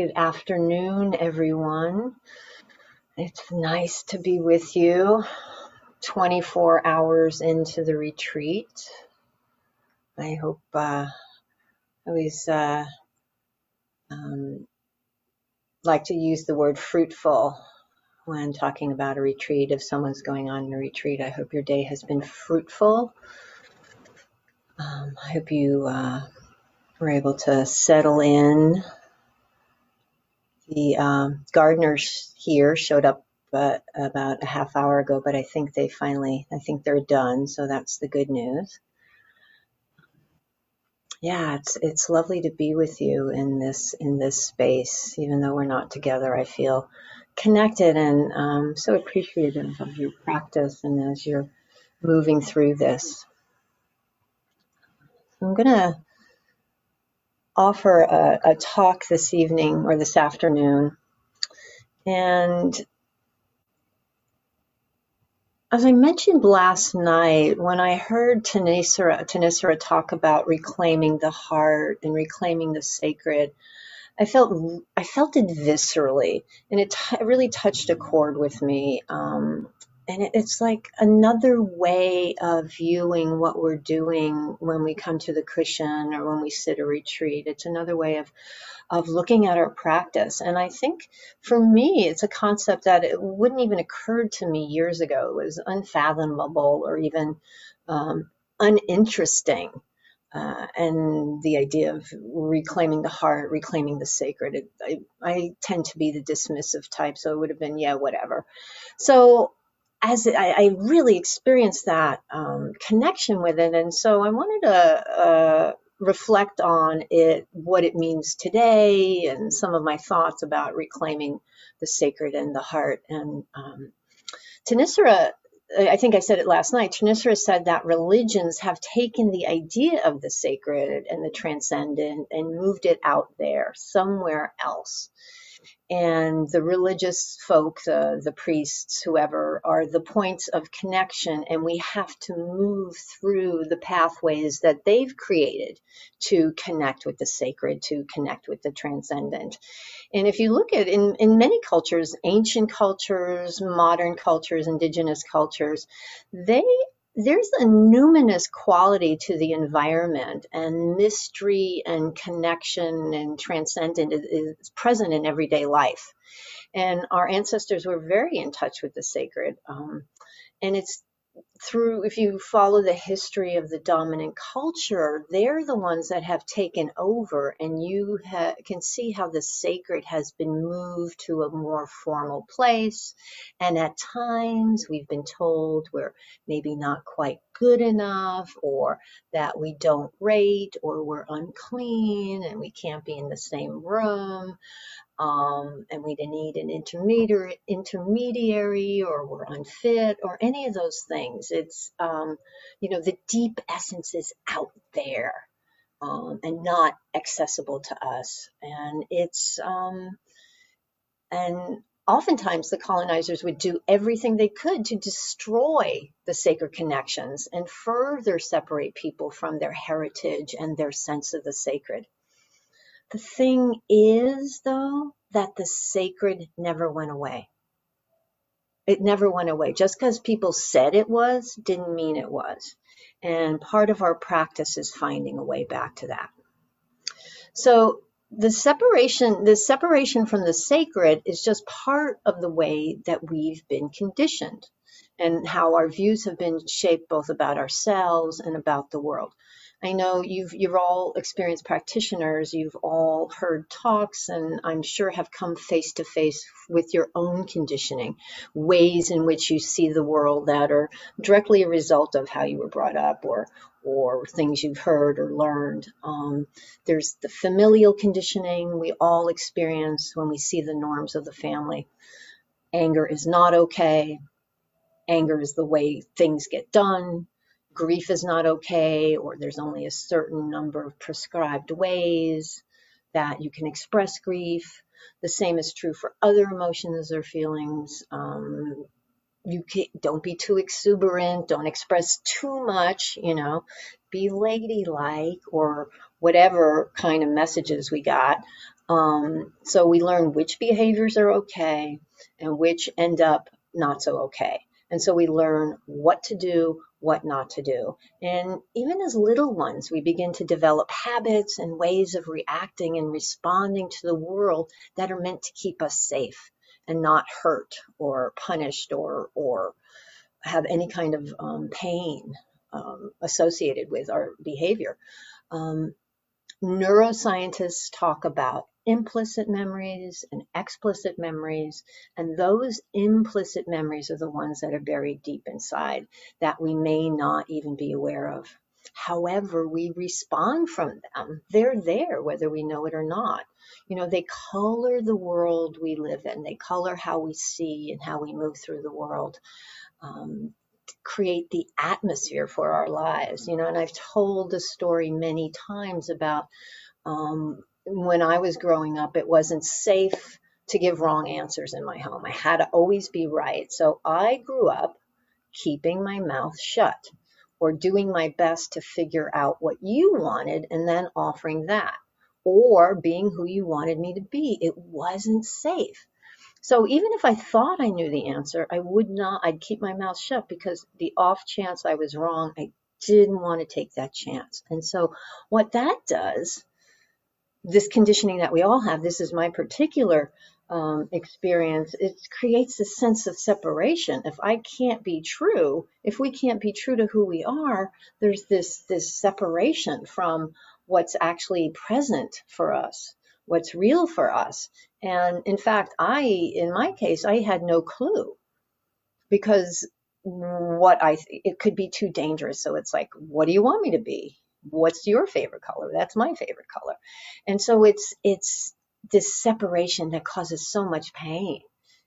Good afternoon, everyone. It's nice to be with you 24 hours into the retreat. I hope uh, I always uh, um, like to use the word fruitful when talking about a retreat. If someone's going on a retreat, I hope your day has been fruitful. Um, I hope you uh, were able to settle in The um, gardeners here showed up uh, about a half hour ago, but I think they finally, I think they're done, so that's the good news. Yeah, it's it's lovely to be with you in this in this space, even though we're not together. I feel connected and um, so appreciative of your practice and as you're moving through this. I'm gonna offer a, a talk this evening or this afternoon, and As I mentioned last night, when I heard Thanissara, Thanissara talk about reclaiming the heart and reclaiming the sacred, I felt I felt it viscerally, and it t- really touched a chord with me. Um, and it, it's like another way of viewing what we're doing when we come to the cushion or when we sit a retreat. It's another way of of looking at our practice. And I think for me, it's a concept that it wouldn't even occur to me years ago. It was unfathomable or even um, uninteresting. Uh, and the idea of reclaiming the heart, reclaiming the sacred. It, I, I tend to be the dismissive type, so it would have been, yeah, whatever. So as I, I really experienced that um, connection with it, and so I wanted to uh, reflect on it, what it means today, and some of my thoughts about reclaiming the sacred and the heart. And um, I think I said it last night. Thanissara said that religions have taken the idea of the sacred and the transcendent and moved it out there somewhere else and the religious folk, the, the priests, whoever, are the points of connection, and we have to move through the pathways that they've created to connect with the sacred, to connect with the transcendent. And if you look at in, in many cultures, ancient cultures, modern cultures, indigenous cultures, they there's a numinous quality to the environment and mystery and connection and transcendent is, present in everyday life. And our ancestors were very in touch with the sacred. Um, and it's through if you follow the history of the dominant culture they're the ones that have taken over and you ha- can see how the sacred has been moved to a more formal place. And at times we've been told we're maybe not quite good enough or that we don't rate or we're unclean and we can't be in the same room um, and we didn't need an intermediary, intermediary or we're unfit or any of those things. It's, um, you know, the deep essence is out there um, and not accessible to us. And it's, um, and oftentimes the colonizers would do everything they could to destroy the sacred connections and further separate people from their heritage and their sense of the sacred. The thing is, though, that the sacred never went away. It never went away. Just because people said it was didn't mean it was. And part of our practice is finding a way back to that. So the separation, the separation from the sacred is just part of the way that we've been conditioned and how our views have been shaped both about ourselves and about the world. I know you've you've all experienced practitioners, you've all heard talks, and I'm sure have come face to face with your own conditioning, ways in which you see the world that are directly a result of how you were brought up or or things you've heard or learned. Um, there's the familial conditioning we all experience when we see the norms of the family. Anger is not okay. Anger is the way things get done grief is not okay, or there's only a certain number of prescribed ways that you can express grief. The same is true for other emotions or feelings. Um, you can, don't be too exuberant, don't express too much, you know, be ladylike or whatever kind of messages we got. Um, so we learn which behaviors are okay and which end up not so okay. And so we learn what to do, what not to do. And even as little ones, we begin to develop habits and ways of reacting and responding to the world that are meant to keep us safe and not hurt or punished or, or have any kind of um, pain um, associated with our behavior. Um, neuroscientists talk about implicit memories and explicit memories. And those implicit memories are the ones that are buried deep inside that we may not even be aware of. However, we respond from them. They're there, whether we know it or not. You know, they color the world we live in, they color how we see and how we move through the world. Um, create the atmosphere for our lives, you know, and I've told the story many times about um, when I was growing up, it wasn't safe to give wrong answers in my home. I had to always be right. So I grew up keeping my mouth shut or doing my best to figure out what you wanted and then offering that or being who you wanted me to be. It wasn't safe. So even if I thought I knew the answer, I would not, I'd keep my mouth shut because the off chance I was wrong, I didn't want to take that chance. And so what that does this conditioning that we all have, this is my particular um, experience, it creates a sense of separation. If I can't be true, if we can't be true to who we are, there's this this separation from what's actually present for us, what's real for us. And in fact, I, in my case, I had no clue because what I it could be too dangerous. So it's like, what do you want me to be? What's your favorite color? That's my favorite color. And so it's it's this separation that causes so much pain.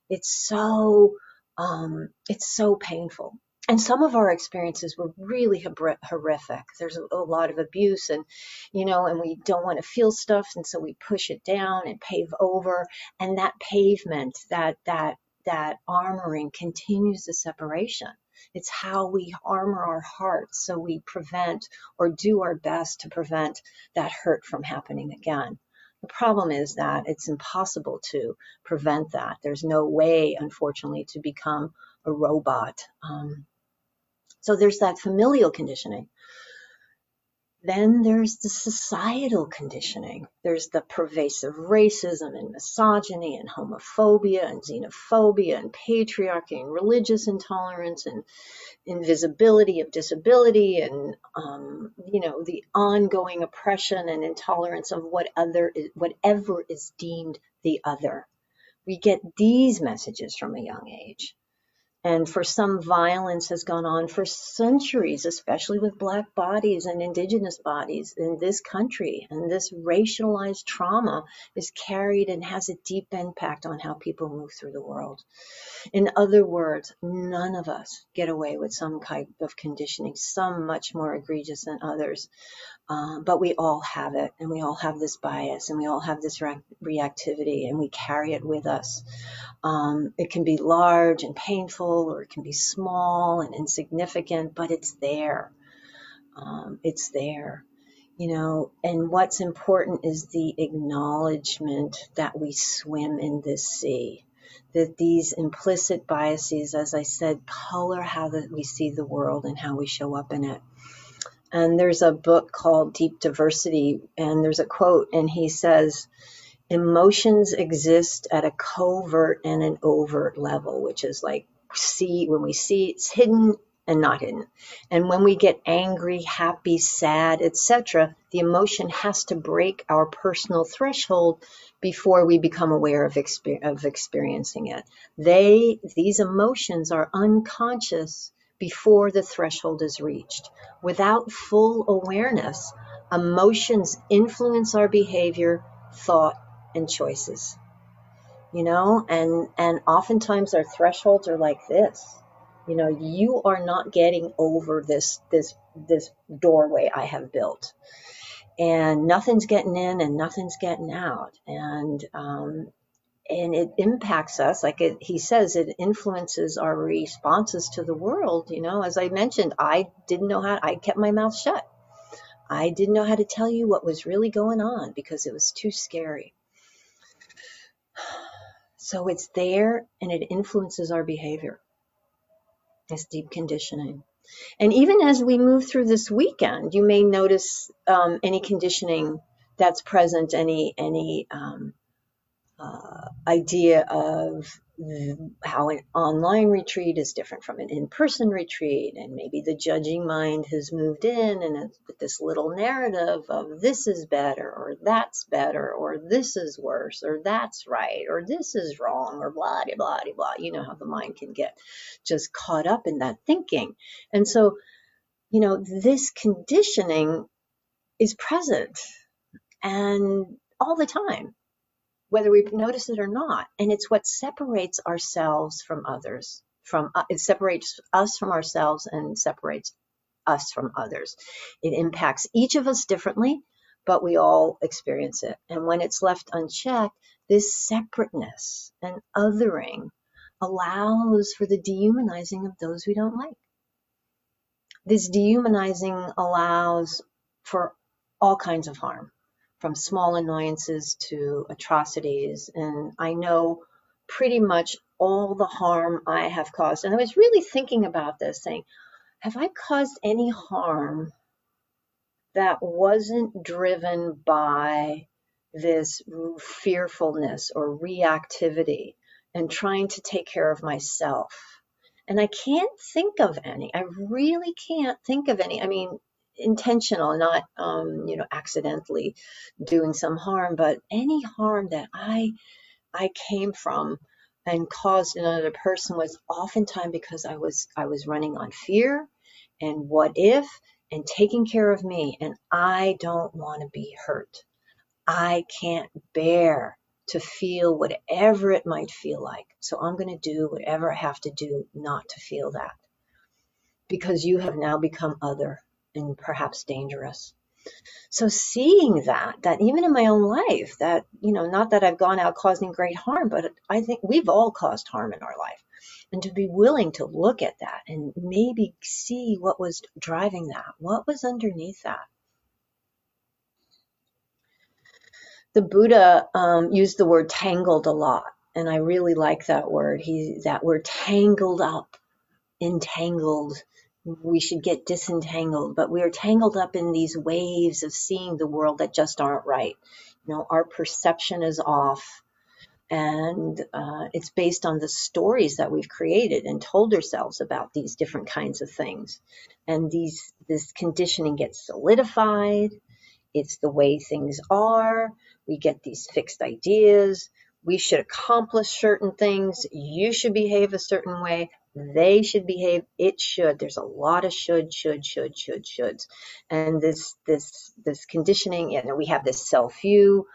It's so um it's so painful. And some of our experiences were really horrific. There's a, a lot of abuse and you know and we don't want to feel stuff and so we push it down and pave over. And that pavement that that that armoring continues the separation it's how we armor our hearts so we prevent or do our best to prevent that hurt from happening again. The problem is that it's impossible to prevent that. There's no way, unfortunately, to become a robot. Um, so there's that familial conditioning. Then there's the societal conditioning. There's the pervasive racism and misogyny and homophobia and xenophobia and patriarchy and religious intolerance and invisibility of disability and um, you know the ongoing oppression and intolerance of what other is, whatever is deemed the other. We get these messages from a young age. And for some, violence has gone on for centuries, especially with Black bodies and Indigenous bodies in this country. And this racialized trauma is carried and has a deep impact on how people move through the world. In other words, none of us get away with some type of conditioning, some much more egregious than others. Um, but we all have it, and we all have this bias, and we all have this re- reactivity, and we carry it with us. Um, it can be large and painful, or it can be small and insignificant, but it's there. Um, it's there, you know. And what's important is the acknowledgement that we swim in this sea. That these implicit biases, as I said, color how that we see the world and how we show up in it and there's a book called Deep Diversity, and there's a quote, and he says, Emotions exist at a covert and an overt level, which is like see when we see it's hidden and not hidden. And when we get angry, happy, sad, etc., the emotion has to break our personal threshold before we become aware of, exper- of experiencing it. They, these emotions are unconscious before the threshold is reached. Without full awareness, emotions influence our behavior, thought, and choices. You know, and and oftentimes our thresholds are like this. You know, you are not getting over this this this doorway I have built. And nothing's getting in and nothing's getting out. And um, and it impacts us. Like it, he says it influences our responses to the world you know? As i mentioned i didn't know how i kept my mouth shut. I didn't know how to tell you what was really going on because it was too scary So it's there and it influences our behavior. It's deep conditioning. And even as we move through this weekend, you may notice um, any conditioning that's present, any any um, uh, idea of how an online retreat is different from an in-person retreat and maybe the judging mind has moved in and with this little narrative of this is better or that's better or this is worse or that's right or this is wrong or blah blah blah blah. You know how the mind can get just caught up in that thinking. And so you know this conditioning is present and all the time whether we notice it or not. And it's what separates ourselves from others. From uh, it separates us from ourselves and separates us from others. It impacts each of us differently, but we all experience it. And when it's left unchecked, this separateness and othering allows for the dehumanizing of those we don't like. This dehumanizing allows for all kinds of harm from small annoyances to atrocities. And I know pretty much all the harm I have caused. And I was really thinking about this, saying, have I caused any harm that wasn't driven by this fearfulness or reactivity and trying to take care of myself? And I can't think of any. I really can't think of any. I mean, intentional, not um, you know accidentally doing some harm, but any harm that I I came from and caused another person was oftentimes because I was I was running on fear and what if and taking care of me and I don't want to be hurt. I can't bear to feel whatever it might feel like. So I'm going to do whatever I have to do not to feel that. Because you have now become other and perhaps dangerous. So seeing that, that even in my own life, that, you know, not that I've gone out causing great harm, but I think we've all caused harm in our life. And to be willing to look at that and maybe see what was driving that, what was underneath that. The Buddha um, used the word tangled a lot, and I really like that word. He that word tangled up, entangled, we should get disentangled, but we are tangled up in these waves of seeing the world that just aren't right. You know, our perception is off, and uh, it's based on the stories that we've created and told ourselves about these different kinds of things. And these this conditioning gets solidified. It's the way things are. We get these fixed ideas. We should accomplish certain things. You should behave a certain way they should behave it should. There's a lot of should should should should shoulds. And this this this conditioning you know we have this self view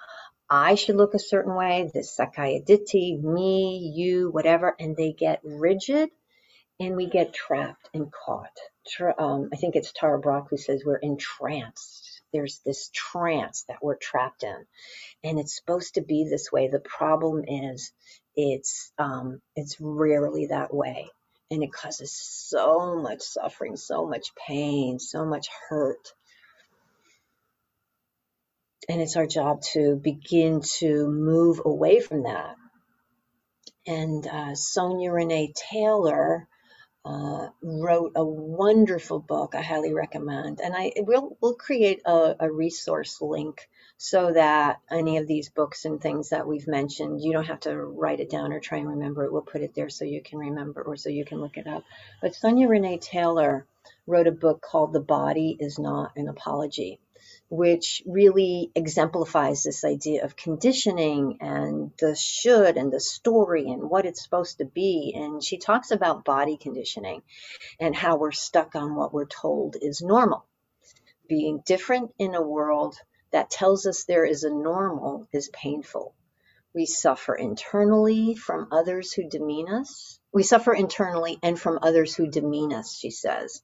i should look a certain way this sakkaya ditthi me you whatever. And they get rigid and we get trapped and caught. Um, i think it's tara brach who says we're entranced. There's this trance that we're trapped in. And it's supposed to be this way. The problem is it's um, it's rarely that way and it causes so much suffering, so much pain, so much hurt. And it's our job to begin to move away from that. And uh, Sonya Renee Taylor uh, wrote a wonderful book I highly recommend. And I will we'll create a, a, resource link so that any of these books and things that we've mentioned, you don't have to write it down or try and remember it. We'll put it there so you can remember or so you can look it up. But Sonya Renee Taylor wrote a book called The Body is Not an Apology which really exemplifies this idea of conditioning and the should and the story and what it's supposed to be. And she talks about body conditioning and how we're stuck on what we're told is normal. Being different in a world that tells us there is a normal is painful. We suffer internally from others who demean us. We suffer internally and from others who demean us, she says.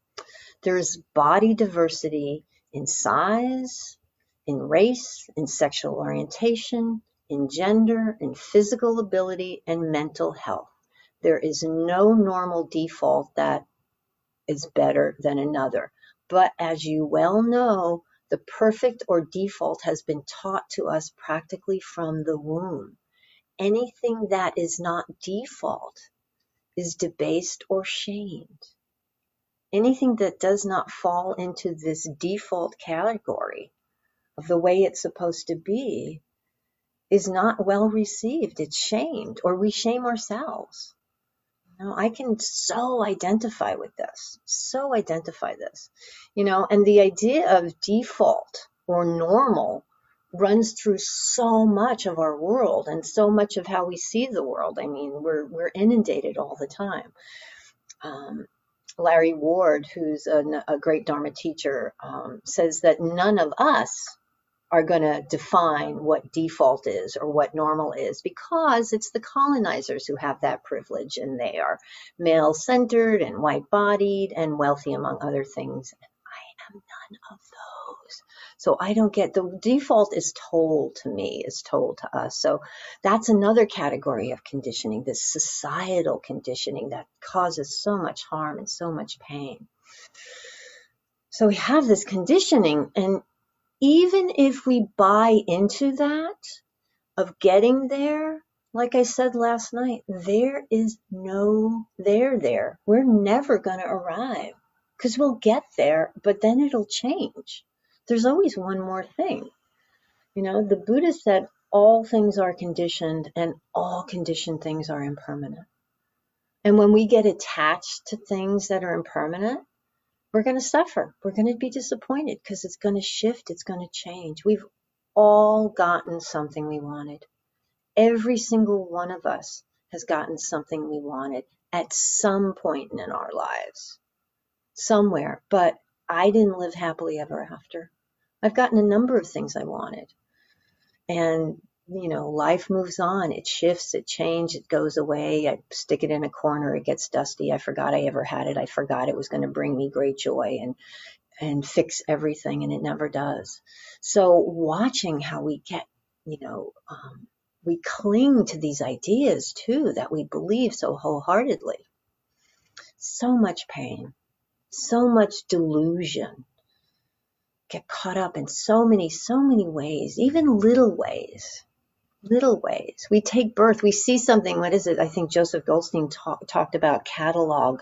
There's body diversity in size, in race, in sexual orientation, in gender, in physical ability, and mental health. There is no normal default that is better than another. But as you well know, the perfect or default has been taught to us practically from the womb. anything that is not default is debased or shamed. Anything that does not fall into this default category of the way it's supposed to be is not well received. It's shamed, or we shame ourselves. Know, I can so identify with this, so identify this, you know, and the idea of default or normal runs through so much of our world and so much of how we see the world. I mean, we're we're inundated all the time. Um, Larry Ward, who's a, a great Dharma teacher, um, says that none of us are going to define what default is or what normal is because it's the colonizers who have that privilege and they are male centered and white bodied and wealthy among other things. And I am none of those. So I don't get the default is told to me, is told to us. So that's another category of conditioning, this societal conditioning that causes so much harm and so much pain. So we have this conditioning and even if we buy into that of getting there, like I said last night, there is no there there. We're never going to arrive because we'll get there, but then it'll change. There's always one more thing. You know, the Buddha said all things are conditioned and all conditioned things are impermanent. And when we get attached to things that are impermanent, we're going to suffer. We're going to be disappointed because it's going to shift, it's going to change. We've all gotten something we wanted. Every single one of us has gotten something we wanted at some point in our lives, somewhere. But I didn't live happily ever after. I've gotten a number of things I wanted. And you know, life moves on. It shifts, it changes, it goes away. I stick it in a corner, it gets dusty. I forgot I ever had it. I forgot it was going to bring me great joy and and fix everything, and it never does. So watching how we get, you know, um, we cling to these ideas too that we believe so wholeheartedly. So much pain, so much delusion. Get caught up in so many, so many ways, even little ways little ways. We take birth, we see something. What is it? I think Joseph Goldstein talk, talked about catalog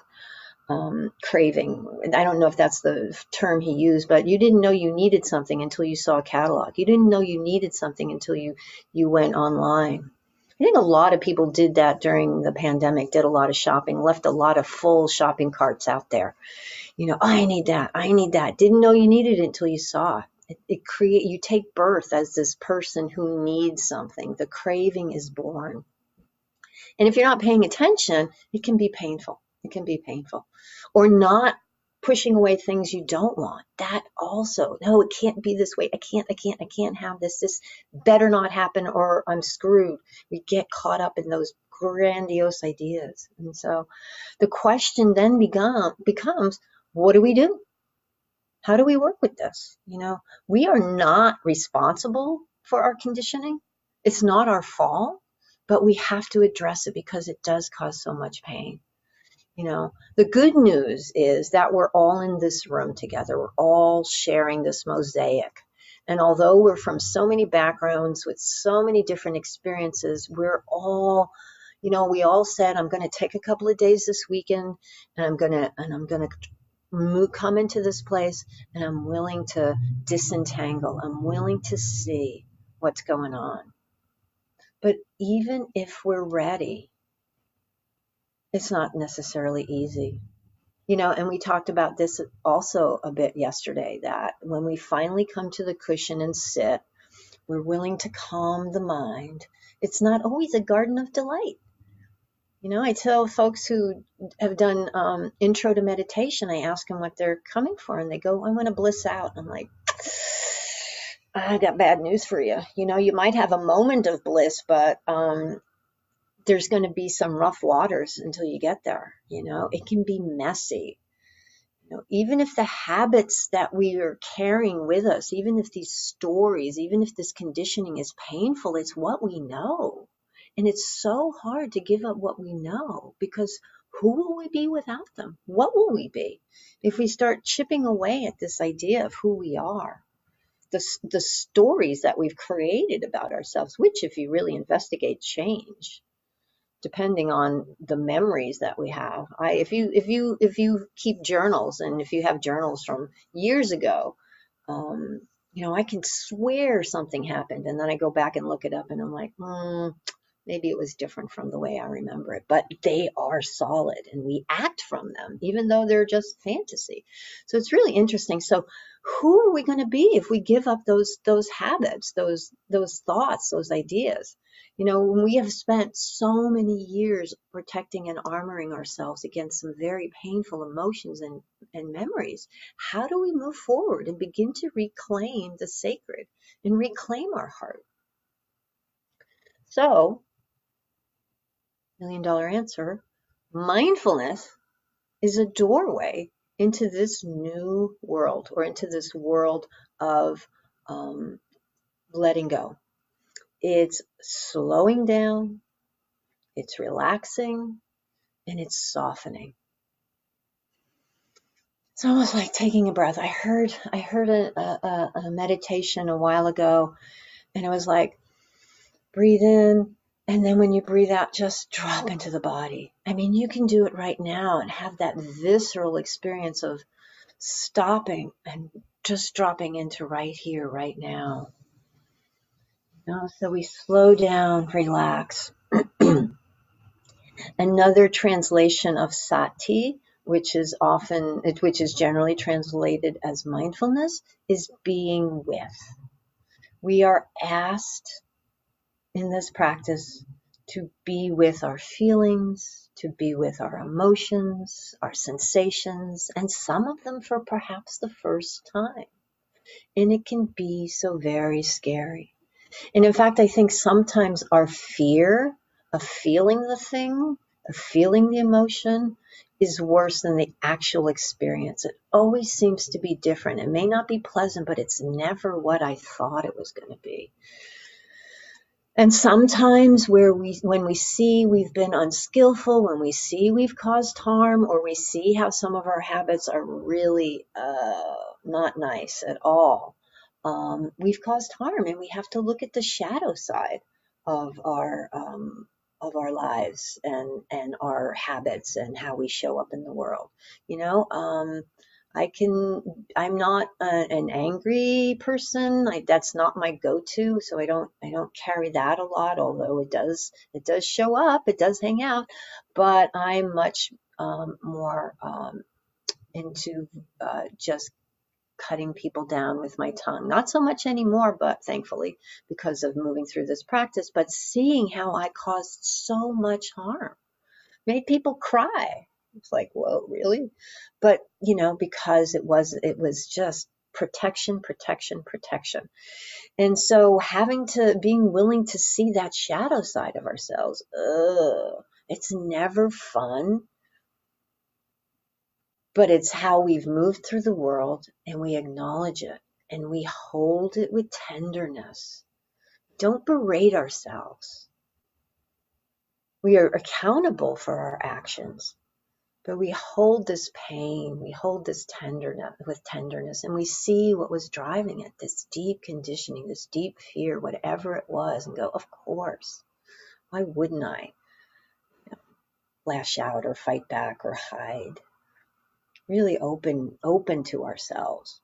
um, craving. I don't know if that's the term he used, but you didn't know you needed something until you saw a catalog. You didn't know you needed something until you you went online. I think a lot of people did that during the pandemic, did a lot of shopping, left a lot of full shopping carts out there. You know, oh, I need that, I need that. Didn't know you needed it until you saw it create you take birth as this person who needs something. The craving is born. And if you're not paying attention it can be painful. It can be painful. Or not pushing away things you don't want. That also no it can't be this way. I can't i can't i can't have this. This better not happen or i'm screwed. We get caught up in those grandiose ideas. And so the question then become, becomes what do we do how do we work with this? You know, we are not responsible for our conditioning. It's not our fault, but we have to address it because it does cause so much pain. You know, the good news is that we're all in this room together. We're all sharing this mosaic. And although we're from so many backgrounds with so many different experiences, we're all, you know, we all said, I'm going to take a couple of days this weekend and I'm going to, and I'm going to come into this place and I'm willing to disentangle. I'm willing to see what's going on. But even if we're ready, it's not necessarily easy. You know, and we talked about this also a bit yesterday that when we finally come to the cushion and sit, we're willing to calm the mind. It's not always a garden of delight. You know, I tell folks who have done um, intro to meditation, I ask them what they're coming for, and they go, I want to bliss out. I'm like, I got bad news for you. You know, you might have a moment of bliss, but um, there's going to be some rough waters until you get there. You know, it can be messy. You know, even if the habits that we are carrying with us, even if these stories, even if this conditioning is painful, it's what we know. And it's so hard to give up what we know because who will we be without them? What will we be if we start chipping away at this idea of who we are? the, the stories that we've created about ourselves, which, if you really investigate, change depending on the memories that we have. I, if you if you if you keep journals and if you have journals from years ago, um, you know, I can swear something happened, and then I go back and look it up, and I'm like, hmm, maybe it was different from the way I remember it. But they are solid, and we act from them, even though they're just fantasy. So it's really interesting. So who are we going to be if we give up those those habits, those those thoughts, those ideas? You know, we have spent so many years protecting and armoring ourselves against some very painful emotions and, and memories. How do we move forward and begin to reclaim the sacred and reclaim our heart? So, million dollar answer mindfulness is a doorway into this new world or into this world of um, letting go it's slowing down, it's relaxing, and it's softening. It's almost like taking a breath. I heard I heard a, a, a meditation a while ago, and it was like breathe in, and then when you breathe out, just drop into the body. I mean, you can do it right now and have that visceral experience of stopping and just dropping into right here, right now. No, so we slow down, relax. Another translation of sati, which is often, which is generally translated as mindfulness, is being with. We are asked in this practice to be with our feelings, to be with our emotions, our sensations, and some of them for perhaps the first time. And it can be so very scary. And in fact, I think sometimes our fear of feeling the thing, of feeling the emotion, is worse than the actual experience. It always seems to be different. It may not be pleasant, but it's never what I thought it was going to be. And sometimes where we when we see we've been unskillful, when we see we've caused harm, or we see how some of our habits are really uh, not nice at all, um, we've caused harm and we have to look at the shadow side of our um, of our lives and and our habits and how we show up in the world you know? Um, i can i'm not a, an angry person that's not my go-to so i don't i don't carry that a lot although it does it does show up it does hang out but i'm much um, more um, into uh, just cutting people down with my tongue. Not so much anymore, but thankfully, because of moving through this practice, but seeing how I caused so much harm made people cry. It's like, whoa, really? But, you know, because it was, it was just protection, protection, protection. And so having to, being willing to see that shadow side of ourselves, ugh, it's never fun but it's how we've moved through the world and we acknowledge it and we hold it with tenderness. Don't berate ourselves. We are accountable for our actions, but we hold this pain, we hold this tenderness with tenderness, and we see what was driving it this deep conditioning, this deep fear, whatever it was, and go, Of course, why wouldn't I lash out or fight back or hide? really open open to ourselves.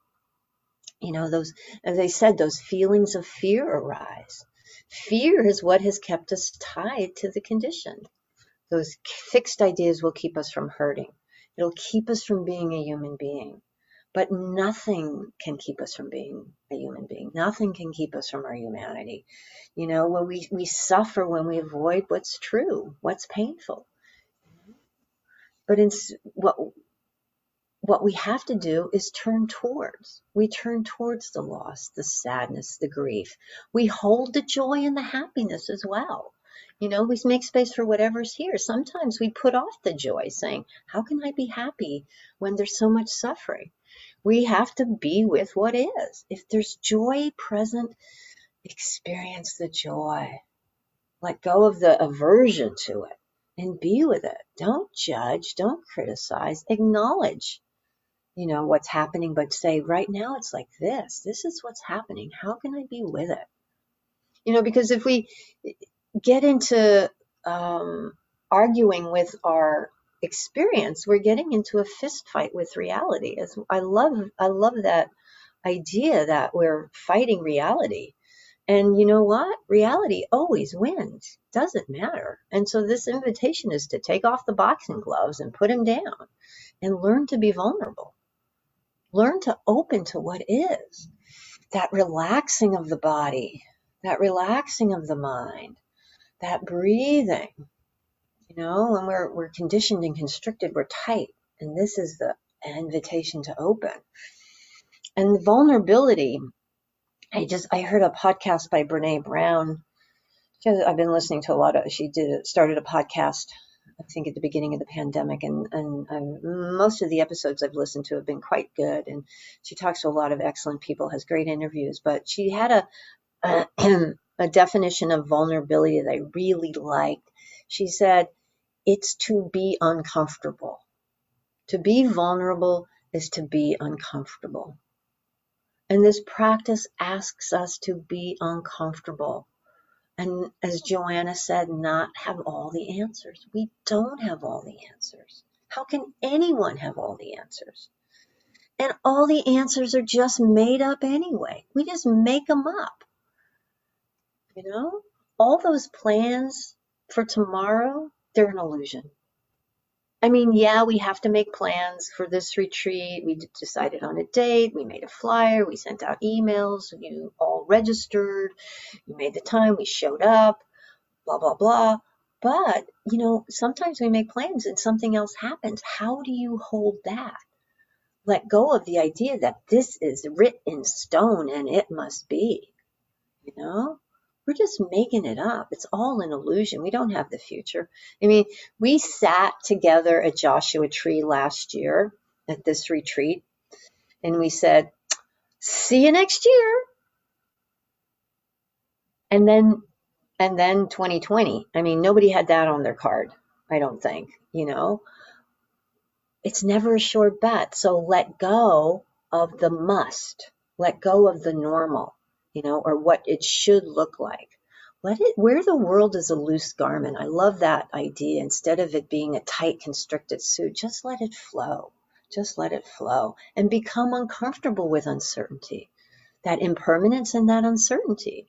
You know those as i said those feelings of fear arise. Fear is what has kept us tied to the condition those fixed ideas will keep us from hurting it'll keep us from being a human being but nothing can keep us from being a human being nothing can keep us from our humanity you know when we we suffer when we avoid what's true what's painful but in what what we have to do is turn towards. We turn towards the loss, the sadness, the grief. We hold the joy and the happiness as well. You know, we make space for whatever's here. Sometimes we put off the joy, saying, How can I be happy when there's so much suffering? We have to be with what is. If there's joy present, experience the joy. Let go of the aversion to it and be with it. Don't judge, don't criticize, acknowledge you know, what's happening, but say, right now it's like this. This is what's happening. How can I be with it? You know, because if we get into um, arguing with our experience, we're getting into a fist fight with reality. As I love, I love that idea that we're fighting reality. And you know what? Reality always wins. Doesn't matter. And so this invitation is to take off the boxing gloves and put them down and learn to be vulnerable. Learn to open to what is. That relaxing of the body, that relaxing of the mind, that breathing. You know, when we're, we're conditioned and constricted, we're tight. And this is the invitation to open. And vulnerability, I just, I heard a podcast by Brene Brown. I've been listening to a lot of, she did, started a podcast, I think at the beginning of the pandemic and, and um, most of the episodes I've listened to have been quite good. And she talks to a lot of excellent people, has great interviews, but she had a, a, a definition of vulnerability that I really liked. She said, it's to be uncomfortable. To be vulnerable is to be uncomfortable. And this practice asks us to be uncomfortable. And as Joanna said, not have all the answers. We don't have all the answers. How can anyone have all the answers? And all the answers are just made up anyway. We just make them up. You know, all those plans for tomorrow, they're an illusion. I mean, yeah, we have to make plans for this retreat. We decided on a date. We made a flyer. We sent out emails. You all registered. You made the time. We showed up, blah, blah, blah. But, you know, sometimes we make plans and something else happens. How do you hold that? Let go of the idea that this is written in stone and it must be, you know? We're just making it up. It's all an illusion. We don't have the future. I mean, we sat together at Joshua Tree last year at this retreat and we said, see you next year. And then, and then 2020. I mean, nobody had that on their card. I don't think, you know, it's never a sure bet. So let go of the must, let go of the normal you know, or what it should look like. Let it wear the world as a loose garment. I love that idea. Instead of it being a tight, constricted suit, just let it flow. Just let it flow and become uncomfortable with uncertainty, that impermanence and that uncertainty.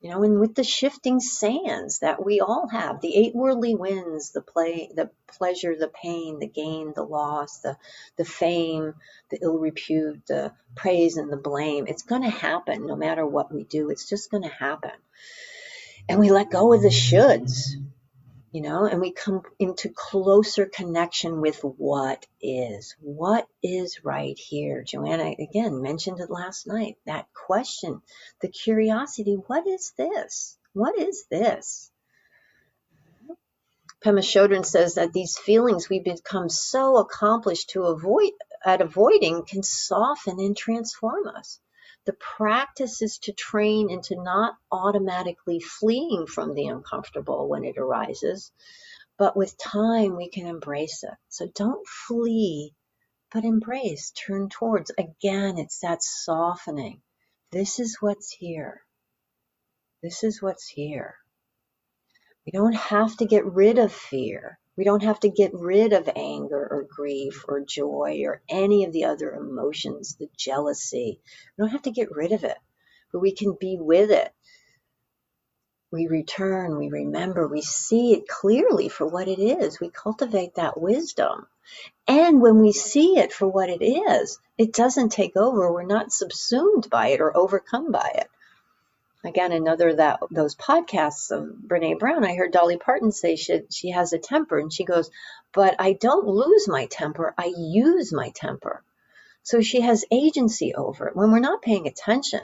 You know, and with the shifting sands that we all have, the eight worldly winds, the play, the pleasure, the pain, the gain, the loss, the the fame, the ill repute, the praise and the blame. It's going to happen no matter what we do. It's just going to happen. And we let go of the shoulds, you know, and we come into closer connection with what is. What is right here? Joanna, again, mentioned it last night. That question, the curiosity, what is this? What is this? Pema Chodron says that these feelings we become so accomplished to avoid at avoiding can soften and transform us. The practice is to train into not automatically fleeing from the uncomfortable when it arises, but with time we can embrace it. So don't flee, but embrace, turn towards. Again, it's that softening. This is what's here. This is what's here. We don't have to get rid of fear. We don't have to get rid of anger or grief or joy or any of the other emotions, the jealousy. We don't have to get rid of it, but we can be with it. We return, we remember, we see it clearly for what it is. We cultivate that wisdom. And when we see it for what it is, it doesn't take over. We're not subsumed by it or overcome by it again another that those podcasts of Brene Brown, I heard Dolly Parton say she she has a temper, and she goes, "But I don't lose my temper. I use my temper." So she has agency over it. When we're not paying attention,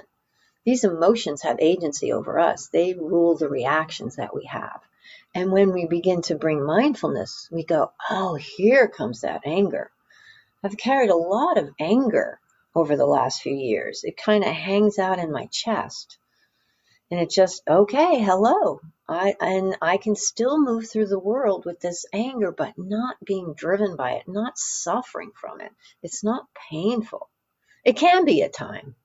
these emotions have agency over us. They rule the reactions that we have. And when we begin to bring mindfulness, we go, "Oh, here comes that anger." I've carried a lot of anger over the last few years. It kind of hangs out in my chest and it's just, okay, hello. I and I can still move through the world with this anger, but not being driven by it, not suffering from it. It's not painful. It can be at times.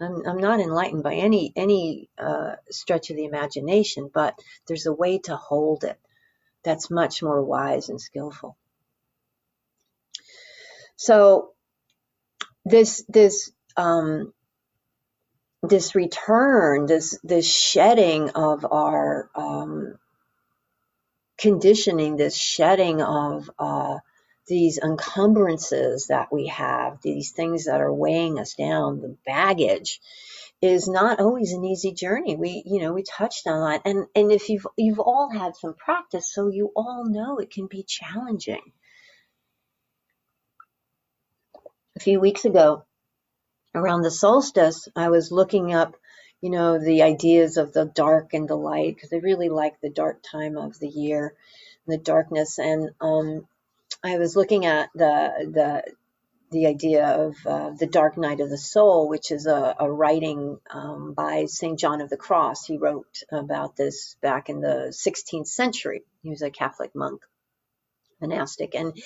I'm, I'm not enlightened by any any uh, stretch of the imagination, but there's a way to hold it that's much more wise and skillful. So this this um, this return, this this shedding of our um, conditioning, this shedding of uh, these encumbrances that we have, these things that are weighing us down, the baggage, is not always an easy journey. We, you know, we touched on that, and and if you've you've all had some practice, so you all know it can be challenging. A few weeks ago, around the solstice, I was looking up, you know, the ideas of the dark and the light because I really like the dark time of the year, the darkness, and um, I was looking at the the the idea of uh, the dark night of the soul, which is a, a writing um, by St. John of the Cross. He wrote about this back in the 16th century. He was a Catholic monk, monastic. And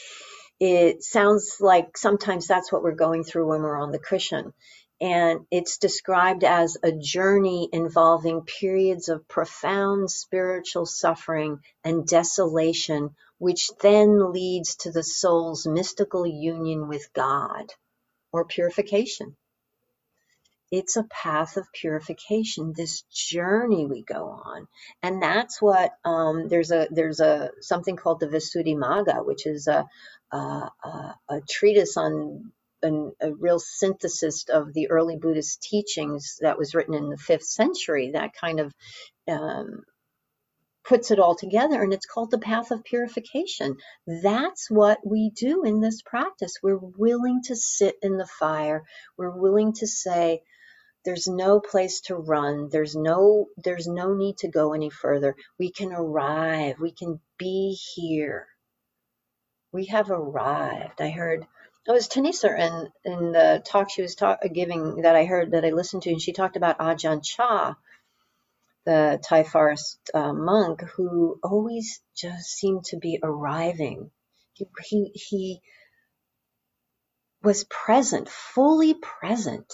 it sounds like sometimes that's what we're going through when we're on the cushion. And it's described as a journey involving periods of profound spiritual suffering and desolation which then leads to the soul's mystical union with God or purification. It's a path of purification, this journey we go on. And that's what, um, there's a, there's a, something called the Visuddhimagga, which is a, a, a, a treatise on an, a real synthesis of the early Buddhist teachings that was written in the fifth century that kind of um, puts it all together and it's called the path of purification. That's what we do in this practice. We're willing to sit in the fire. We're willing to say, there's no place to run. There's no, there's no need to go any further. We can arrive. We can be here. We have arrived. I heard, it was Thanissara in, in the talk she was talk, giving that I heard that I listened to, and she talked about Ajahn Chah the Thai forest uh, monk who always just seemed to be arriving. He, he, he was present, fully present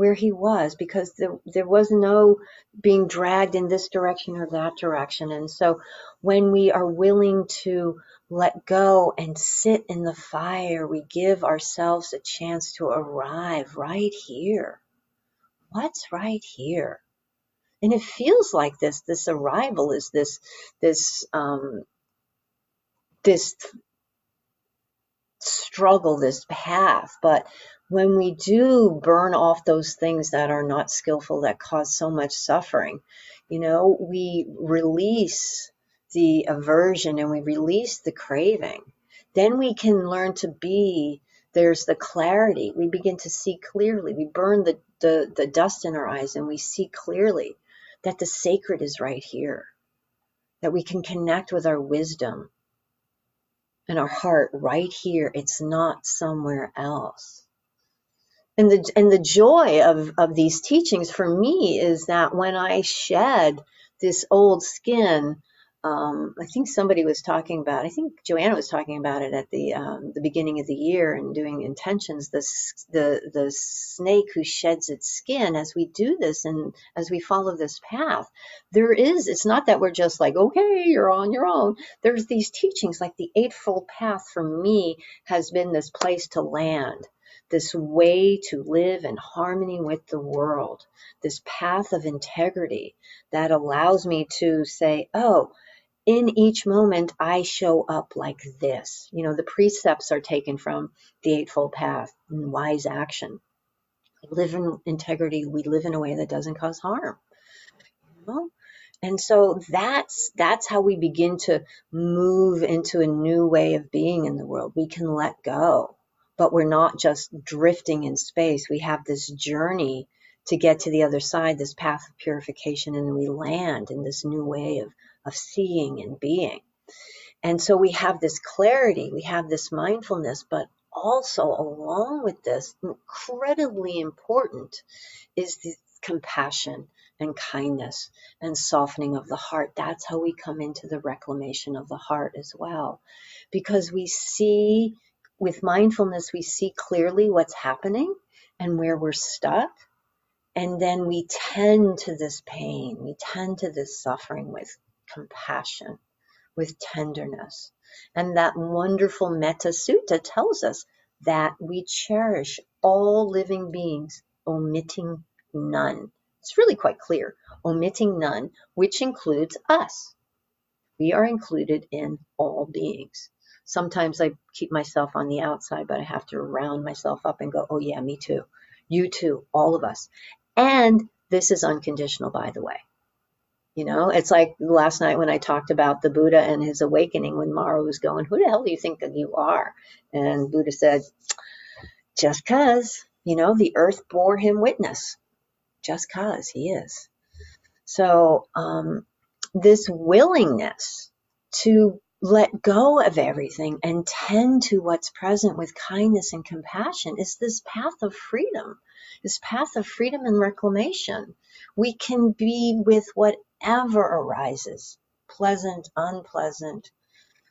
where he was because there, there was no being dragged in this direction or that direction. And so when we are willing to let go and sit in the fire, we give ourselves a chance to arrive right here. What's right here? and it feels like this this arrival is this this um, this struggle this path but when we do burn off those things that are not skillful that cause so much suffering you know we release the aversion and we release the craving then we can learn to be there's the clarity we begin to see clearly we burn the, the, the dust in our eyes and we see clearly that the sacred is right here, that we can connect with our wisdom and our heart right here. It's not somewhere else. And the, and the joy of, of these teachings for me is that when I shed this old skin um, I think somebody was talking about. I think Joanna was talking about it at the um, the beginning of the year and doing intentions. The the the snake who sheds its skin. As we do this and as we follow this path, there is. It's not that we're just like okay, you're on your own. There's these teachings like the Eightfold Path. For me, has been this place to land this way to live in harmony with the world, this path of integrity that allows me to say, oh, in each moment, I show up like this. You know, the precepts are taken from the Eightfold Path and wise action. Live in integrity. We live in a way that doesn't cause harm. You know? And so that's that's how we begin to move into a new way of being in the world. We can let go, but we're not just drifting in space. We have this journey to get to the other side, this path of purification, and we land in this new way of of seeing and being. And so we have this clarity, we have this mindfulness, but also along with this, incredibly important is the compassion and kindness and softening of the heart. That's how we come into the reclamation of the heart as well. Because we see, with mindfulness, we see clearly what's happening and where we're stuck. And then we tend to this pain, we tend to this suffering with compassion, with tenderness. And that wonderful Metta Sutta tells us that we cherish all living beings, omitting none. It's really quite clear, omitting none, which includes us. We are included in all beings. Sometimes I keep myself on the outside, but I have to round myself up and go, oh, yeah, me too. You too, all of us. And this is unconditional, by the way. You know, it's like last night when I talked about the Buddha and his awakening when Mara was going, Who the hell do you think that you are? And Buddha said, Just cause, you know, the earth bore him witness. Just cause he is. So, um, this willingness to let go of everything and tend to what's present with kindness and compassion is this path of freedom, this path of freedom and reclamation. We can be with whatever arises, pleasant, unpleasant,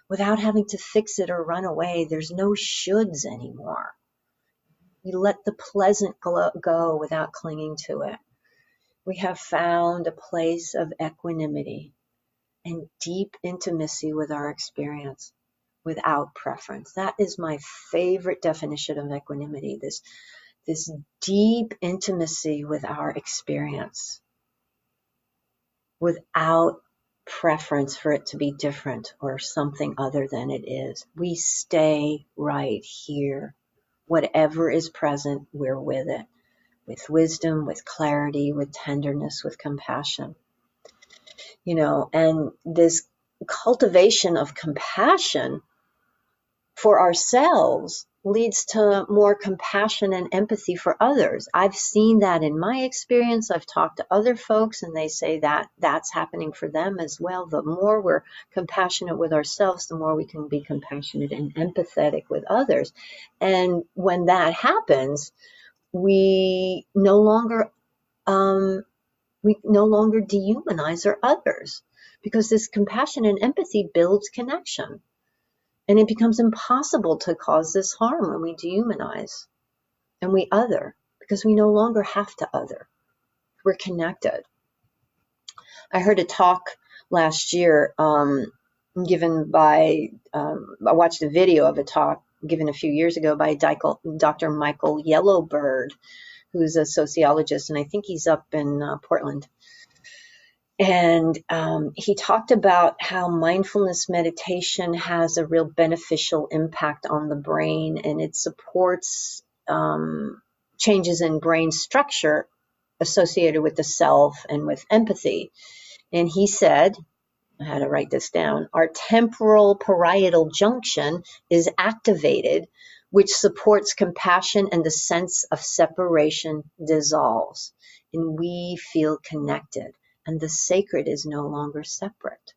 without having to fix it or run away. There's no shoulds anymore. We let the pleasant go without clinging to it. We have found a place of equanimity and deep intimacy with our experience without preference. That is my favorite definition of equanimity. This, this deep intimacy with our experience without preference for it to be different or something other than it is. We stay right here. Whatever is present, we're with it. With wisdom, with clarity, with tenderness, with compassion you know, and this cultivation of compassion for ourselves leads to more compassion and empathy for others. I've seen that in my experience. I've talked to other folks and they say that that's happening for them as well. The more we're compassionate with ourselves, the more we can be compassionate and empathetic with others. And when that happens, we no longer um, we no longer dehumanize our others because this compassion and empathy builds connection. And it becomes impossible to cause this harm when we dehumanize and we other because we no longer have to other. We're connected. I heard a talk last year um, given by, um, I watched a video of a talk given a few years ago by Dr. Michael Yellow Bird, who's a sociologist, and I think he's up in uh, Portland. And um, he talked about how mindfulness meditation has a real beneficial impact on the brain and it supports um, changes in brain structure associated with the self and with empathy. And he said, I had to write this down, our temporal parietal junction is activated which supports compassion and the sense of separation dissolves and we feel connected and the sacred is no longer separate.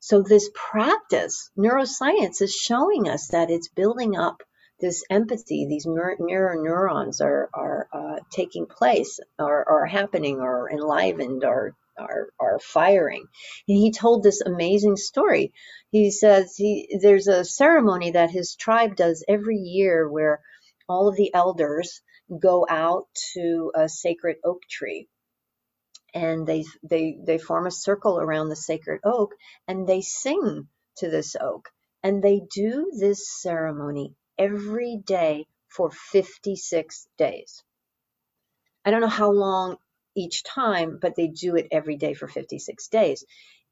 So this practice, neuroscience is showing us that it's building up this empathy, these mirror, neurons are, are uh, taking place or are happening or enlivened or are, are firing. And he told this amazing story. He says he, there's a ceremony that his tribe does every year where all of the elders go out to a sacred oak tree and they they they form a circle around the sacred oak and they sing to this oak and they do this ceremony every day for 56 days. I don't know how long each time, but they do it every day for 56 days.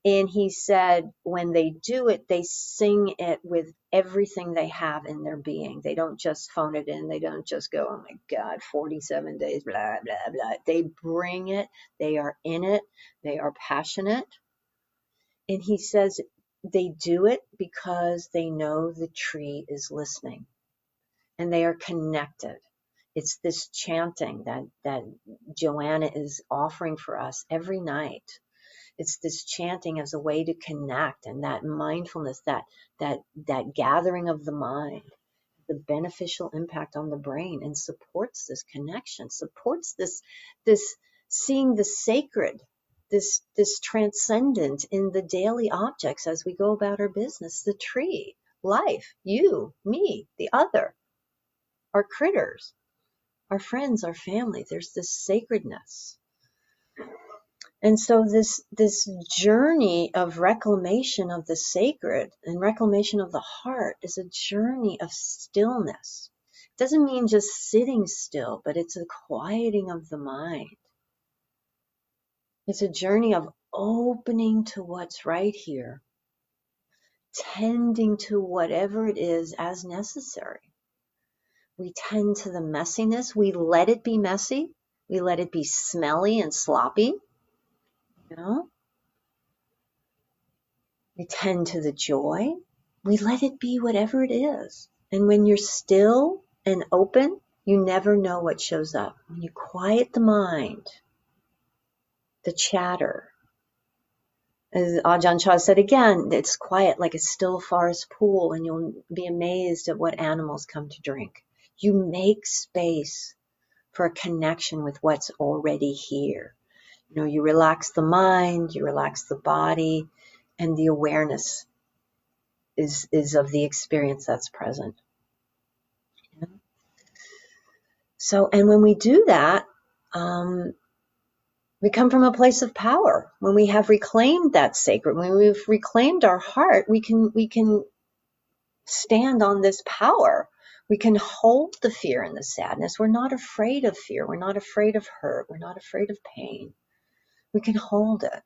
And he said when they do it, they sing it with everything they have in their being. They don't just phone it in. They don't just go, oh my God, 47 days, blah, blah, blah. They bring it. They are in it. They are passionate. And he says they do it because they know the tree is listening and they are connected it's this chanting that that Joanna is offering for us every night. It's this chanting as a way to connect and that mindfulness, that that that gathering of the mind, the beneficial impact on the brain and supports this connection, supports this, this seeing the sacred, this, this transcendent in the daily objects as we go about our business, the tree, life, you, me, the other, our critters, our friends, our family. There's this sacredness. And so this this journey of reclamation of the sacred and reclamation of the heart is a journey of stillness. It doesn't mean just sitting still, but it's a quieting of the mind. It's a journey of opening to what's right here, tending to whatever it is as necessary. We tend to the messiness. We let it be messy. We let it be smelly and sloppy you know? We tend to the joy. We let it be whatever it is. And when you're still and open, you never know what shows up. When you quiet the mind, the chatter, as Ajahn Chah said again, it's quiet like a still forest pool, and you'll be amazed at what animals come to drink. You make space for a connection with what's already here. You know, you relax the mind, you relax the body, and the awareness is is of the experience that's present. So, and when we do that, um, we come from a place of power. When we have reclaimed that sacred, when we've reclaimed our heart, we can we can stand on this power. We can hold the fear and the sadness. We're not afraid of fear. We're not afraid of hurt. We're not afraid of pain we can hold it.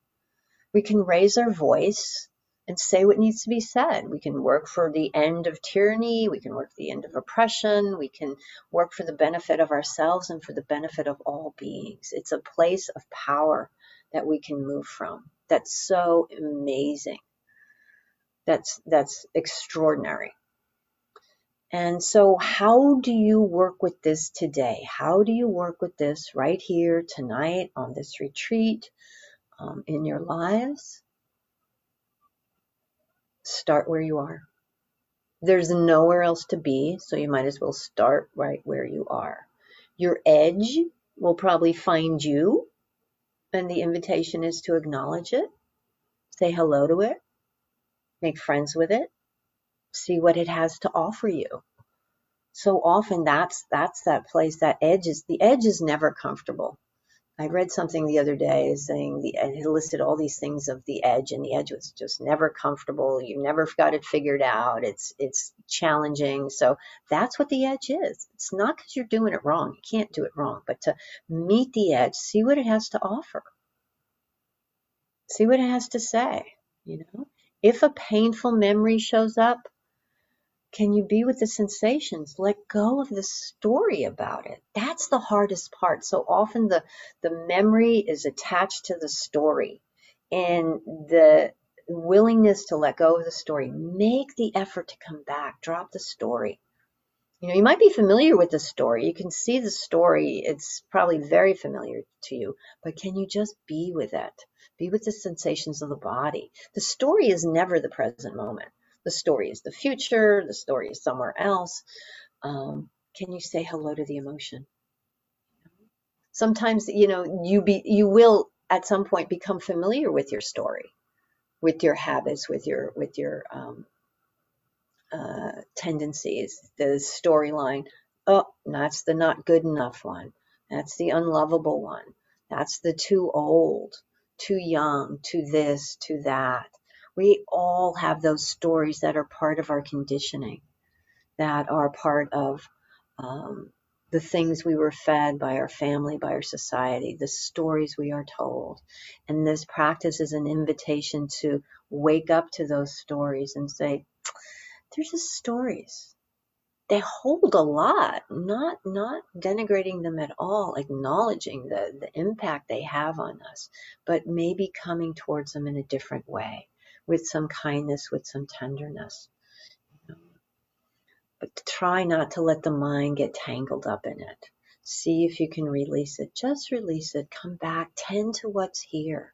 We can raise our voice and say what needs to be said. We can work for the end of tyranny. We can work for the end of oppression. We can work for the benefit of ourselves and for the benefit of all beings. It's a place of power that we can move from. That's so amazing. That's, that's extraordinary. And so, how do you work with this today? How do you work with this right here tonight on this retreat um, in your lives? Start where you are. There's nowhere else to be, so you might as well start right where you are. Your edge will probably find you, and the invitation is to acknowledge it, say hello to it, make friends with it, see what it has to offer you. So often that's that's that place that edge is the edge is never comfortable. I read something the other day saying the it listed all these things of the edge, and the edge was just never comfortable. You never got it figured out. It's it's challenging. So that's what the edge is. It's not because you're doing it wrong. You can't do it wrong, but to meet the edge, see what it has to offer, see what it has to say. You know, if a painful memory shows up, can you be with the sensations? Let go of the story about it. That's the hardest part. So often the, the memory is attached to the story and the willingness to let go of the story. Make the effort to come back. Drop the story. You know, you might be familiar with the story. You can see the story. It's probably very familiar to you, but can you just be with it? Be with the sensations of the body. The story is never the present moment. The story is the future, the story is somewhere else. Um, can you say hello to the emotion? Sometimes, you know, you be you will at some point become familiar with your story, with your habits, with your with your um, uh, tendencies, the storyline. Oh, that's the not good enough one. That's the unlovable one. That's the too old, too young, too this, too that. We all have those stories that are part of our conditioning, that are part of um, the things we were fed by our family, by our society, the stories we are told. And this practice is an invitation to wake up to those stories and say, they're just stories. They hold a lot, not not denigrating them at all, acknowledging the, the impact they have on us, but maybe coming towards them in a different way with some kindness, with some tenderness. But try not to let the mind get tangled up in it. See if you can release it. Just release it. Come back. Tend to what's here.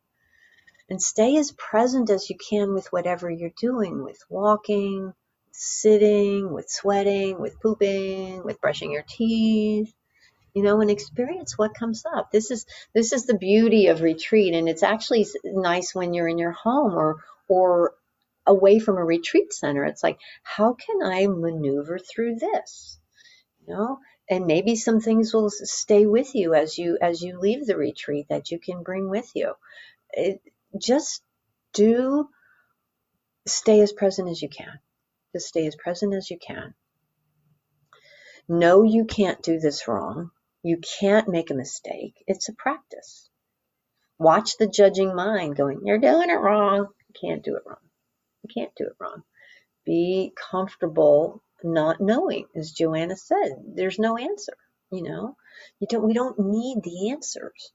And stay as present as you can with whatever you're doing, with walking, sitting, with sweating, with pooping, with brushing your teeth, you know, and experience what comes up. This is this is the beauty of retreat, and it's actually nice when you're in your home or or away from a retreat center. It's like, how can I maneuver through this? You know, and maybe some things will stay with you as you as you leave the retreat that you can bring with you. It, just do stay as present as you can. Just stay as present as you can. Know you can't do this wrong. You can't make a mistake. It's a practice. Watch the judging mind going, You're doing it wrong. You can't do it wrong. You can't do it wrong. Be comfortable not knowing, as Joanna said. There's no answer. You know, you don't. We don't need the answers.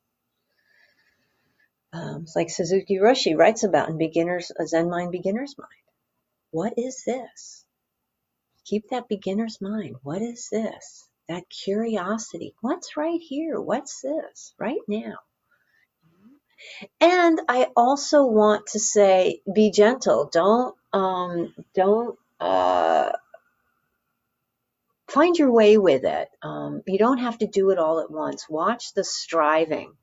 Um, it's like Suzuki Roshi writes about in Beginners, a Zen Mind, Beginner's Mind. What is this? Keep that beginner's mind. What is this? That curiosity. What's right here? What's this right now? And I also want to say, be gentle. Don't, um, don't, uh, find your way with it. Um, you don't have to do it all at once. Watch the striving.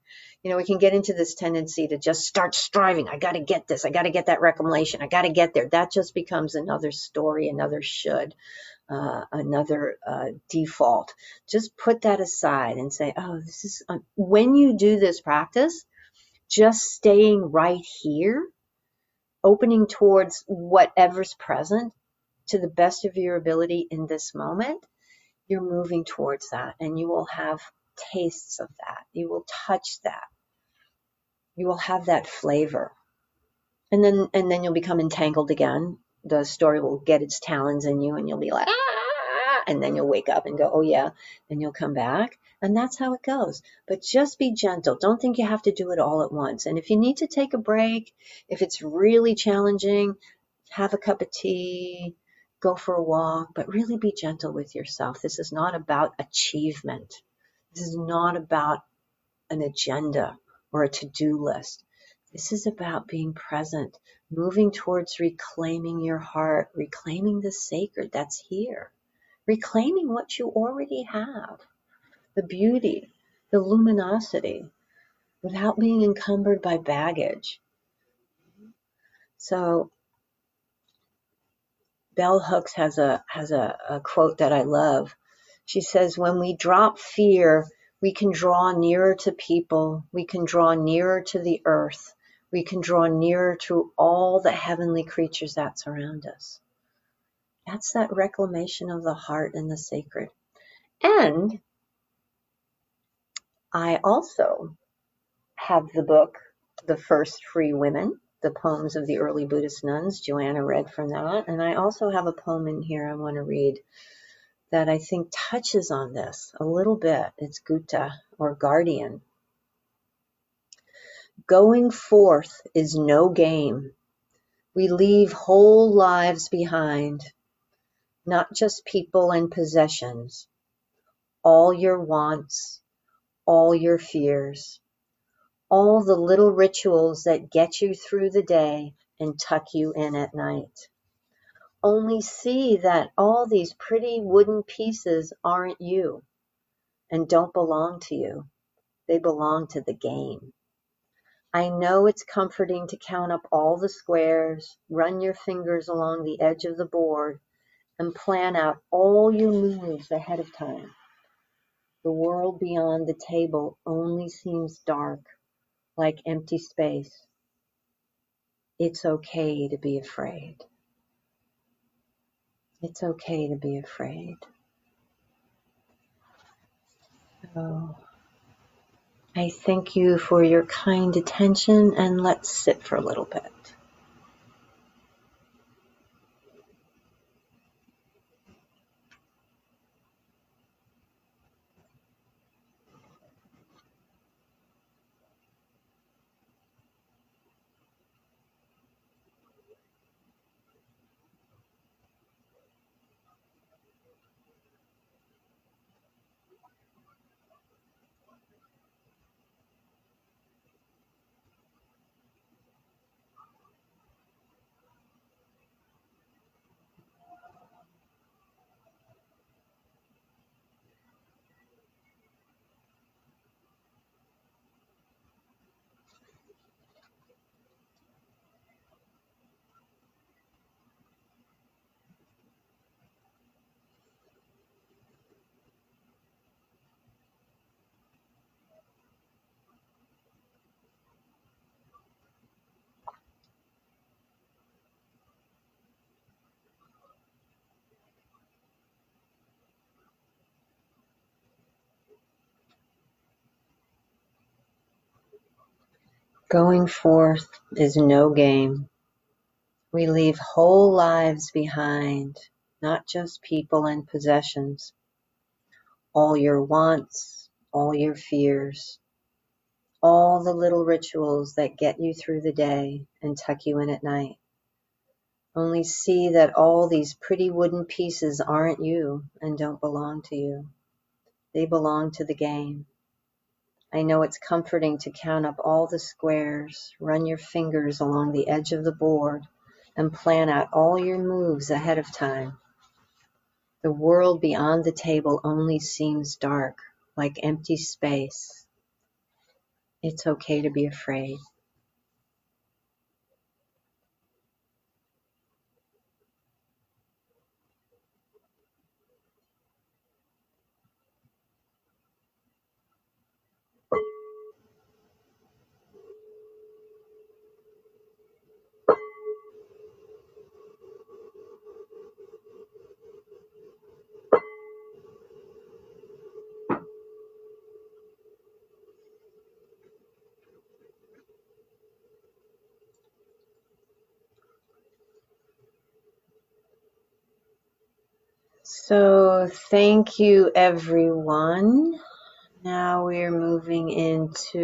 You know, we can get into this tendency to just start striving. I got to get this. I got to get that reclamation. I got to get there. That just becomes another story, another should, uh, another uh, default. Just put that aside and say, oh, this is, uh, when you do this practice, just staying right here, opening towards whatever's present to the best of your ability in this moment, you're moving towards that and you will have tastes of that. You will touch that. You will have that flavor. And then and then you'll become entangled again. The story will get its talons in you and you'll be like, ah, and then you'll wake up and go, oh yeah, then you'll come back. And that's how it goes. But just be gentle. Don't think you have to do it all at once. And if you need to take a break, if it's really challenging, have a cup of tea, go for a walk, but really be gentle with yourself. This is not about achievement. This is not about an agenda or a to do list. This is about being present, moving towards reclaiming your heart, reclaiming the sacred that's here, reclaiming what you already have the beauty, the luminosity, without being encumbered by baggage. So Bell Hooks has a has a, a quote that I love. She says, "When we drop fear, we can draw nearer to people. We can draw nearer to the earth. We can draw nearer to all the heavenly creatures that surround us." That's that reclamation of the heart and the sacred. And I also have the book, The First Free Women, the poems of the early Buddhist nuns. Joanna read from that. And I also have a poem in here I want to read that I think touches on this a little bit. It's Gutta or Guardian. Going forth is no game. We leave whole lives behind, not just people and possessions, all your wants, all your fears, all the little rituals that get you through the day and tuck you in at night. Only see that all these pretty wooden pieces aren't you and don't belong to you. They belong to the game. I know it's comforting to count up all the squares, run your fingers along the edge of the board, and plan out all your moves ahead of time. The world beyond the table only seems dark, like empty space. It's okay to be afraid. It's okay to be afraid. So, I thank you for your kind attention and let's sit for a little bit. Going forth is no game. We leave whole lives behind, not just people and possessions. All your wants, all your fears, all the little rituals that get you through the day and tuck you in at night. Only see that all these pretty wooden pieces aren't you and don't belong to you. They belong to the game. I know it's comforting to count up all the squares, run your fingers along the edge of the board, and plan out all your moves ahead of time. The world beyond the table only seems dark, like empty space. It's okay to be afraid. So, thank you everyone. Now we're moving into